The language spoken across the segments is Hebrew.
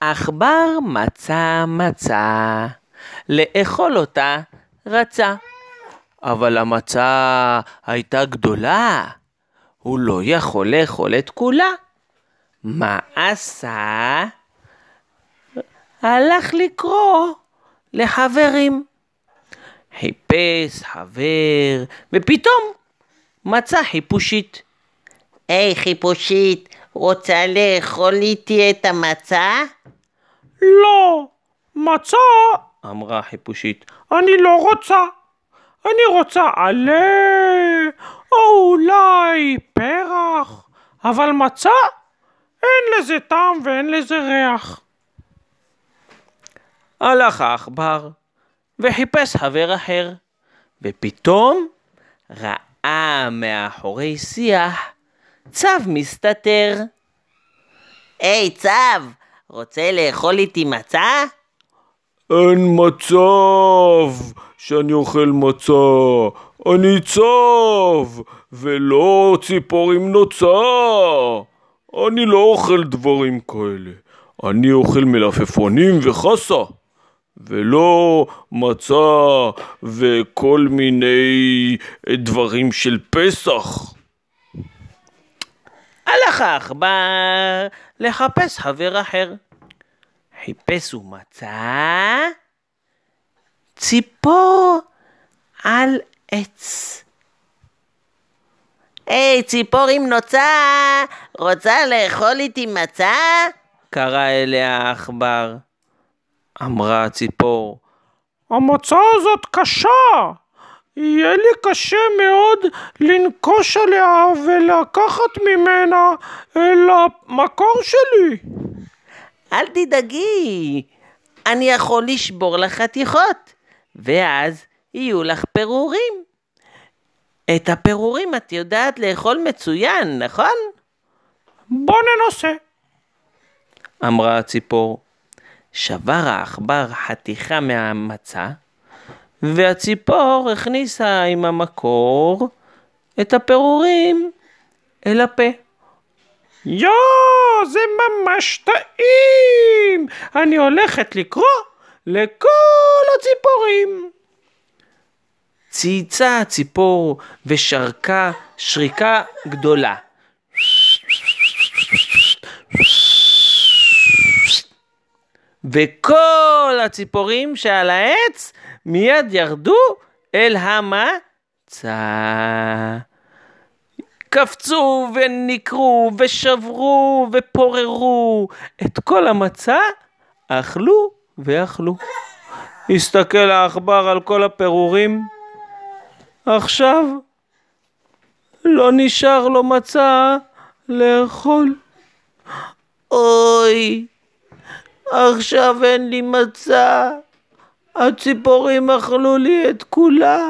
עכבר מצא מצה, לאכול אותה רצה. אבל המצה הייתה גדולה, הוא לא יכול לאכול את כולה. מה עשה? הלך לקרוא לחברים. חיפש חבר, ופתאום מצא חיפושית. היי חיפושית, רוצה לאכול איתי את המצה? לא, מצה, אמרה חיפושית, אני לא רוצה. אני רוצה עלה, או אולי פרח, אבל מצה, אין לזה טעם ואין לזה ריח. הלך העכבר וחיפש חבר אחר, ופתאום ראה מאחורי שיח צב מסתתר. היי צב, רוצה לאכול איתי מצה? אין מצב שאני אוכל מצה, אני צב, ולא ציפור עם נוצה. אני לא אוכל דברים כאלה, אני אוכל מלפפונים וחסה. ולא מצה וכל מיני דברים של פסח. הלך העכבר לחפש חבר אחר. חיפש ומצא ציפור על עץ. היי, ציפור עם נוצה, רוצה לאכול איתי מצה? קרא אליה העכבר. אמרה הציפור, המצה הזאת קשה, יהיה לי קשה מאוד לנקוש עליה ולקחת ממנה אל המקור שלי. אל תדאגי, אני יכול לשבור לך חתיכות, ואז יהיו לך פירורים. את הפירורים את יודעת לאכול מצוין, נכון? בוא ננסה. אמרה הציפור. שבר העכבר חתיכה מהמצה, והציפור הכניסה עם המקור את הפירורים אל הפה. יואו, זה ממש טעים! אני הולכת לקרוא לכל הציפורים. צייצה הציפור ושרקה שריקה גדולה. וכל הציפורים שעל העץ מיד ירדו אל המצה. קפצו וניקרו ושברו ופוררו את כל המצה, אכלו ואכלו. הסתכל העכבר על כל הפירורים, עכשיו לא נשאר לו מצה לאכול. אוי, עכשיו אין לי מצה, הציפורים אכלו לי את כולה.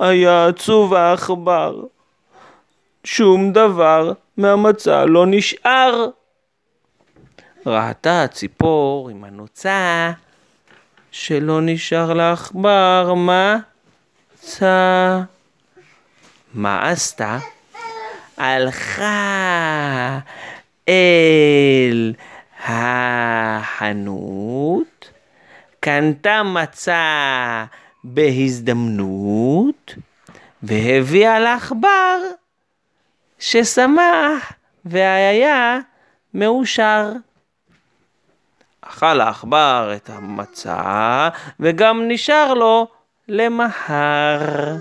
היה עצוב העכבר. שום דבר מהמצה לא נשאר. ראתה הציפור עם הנוצה שלא נשאר לעכבר מצה. מה עשתה? הלכה אל החנות, קנתה מצה בהזדמנות, והביאה לעכבר ששמח והיה מאושר. אכל העכבר את המצה, וגם נשאר לו למחר.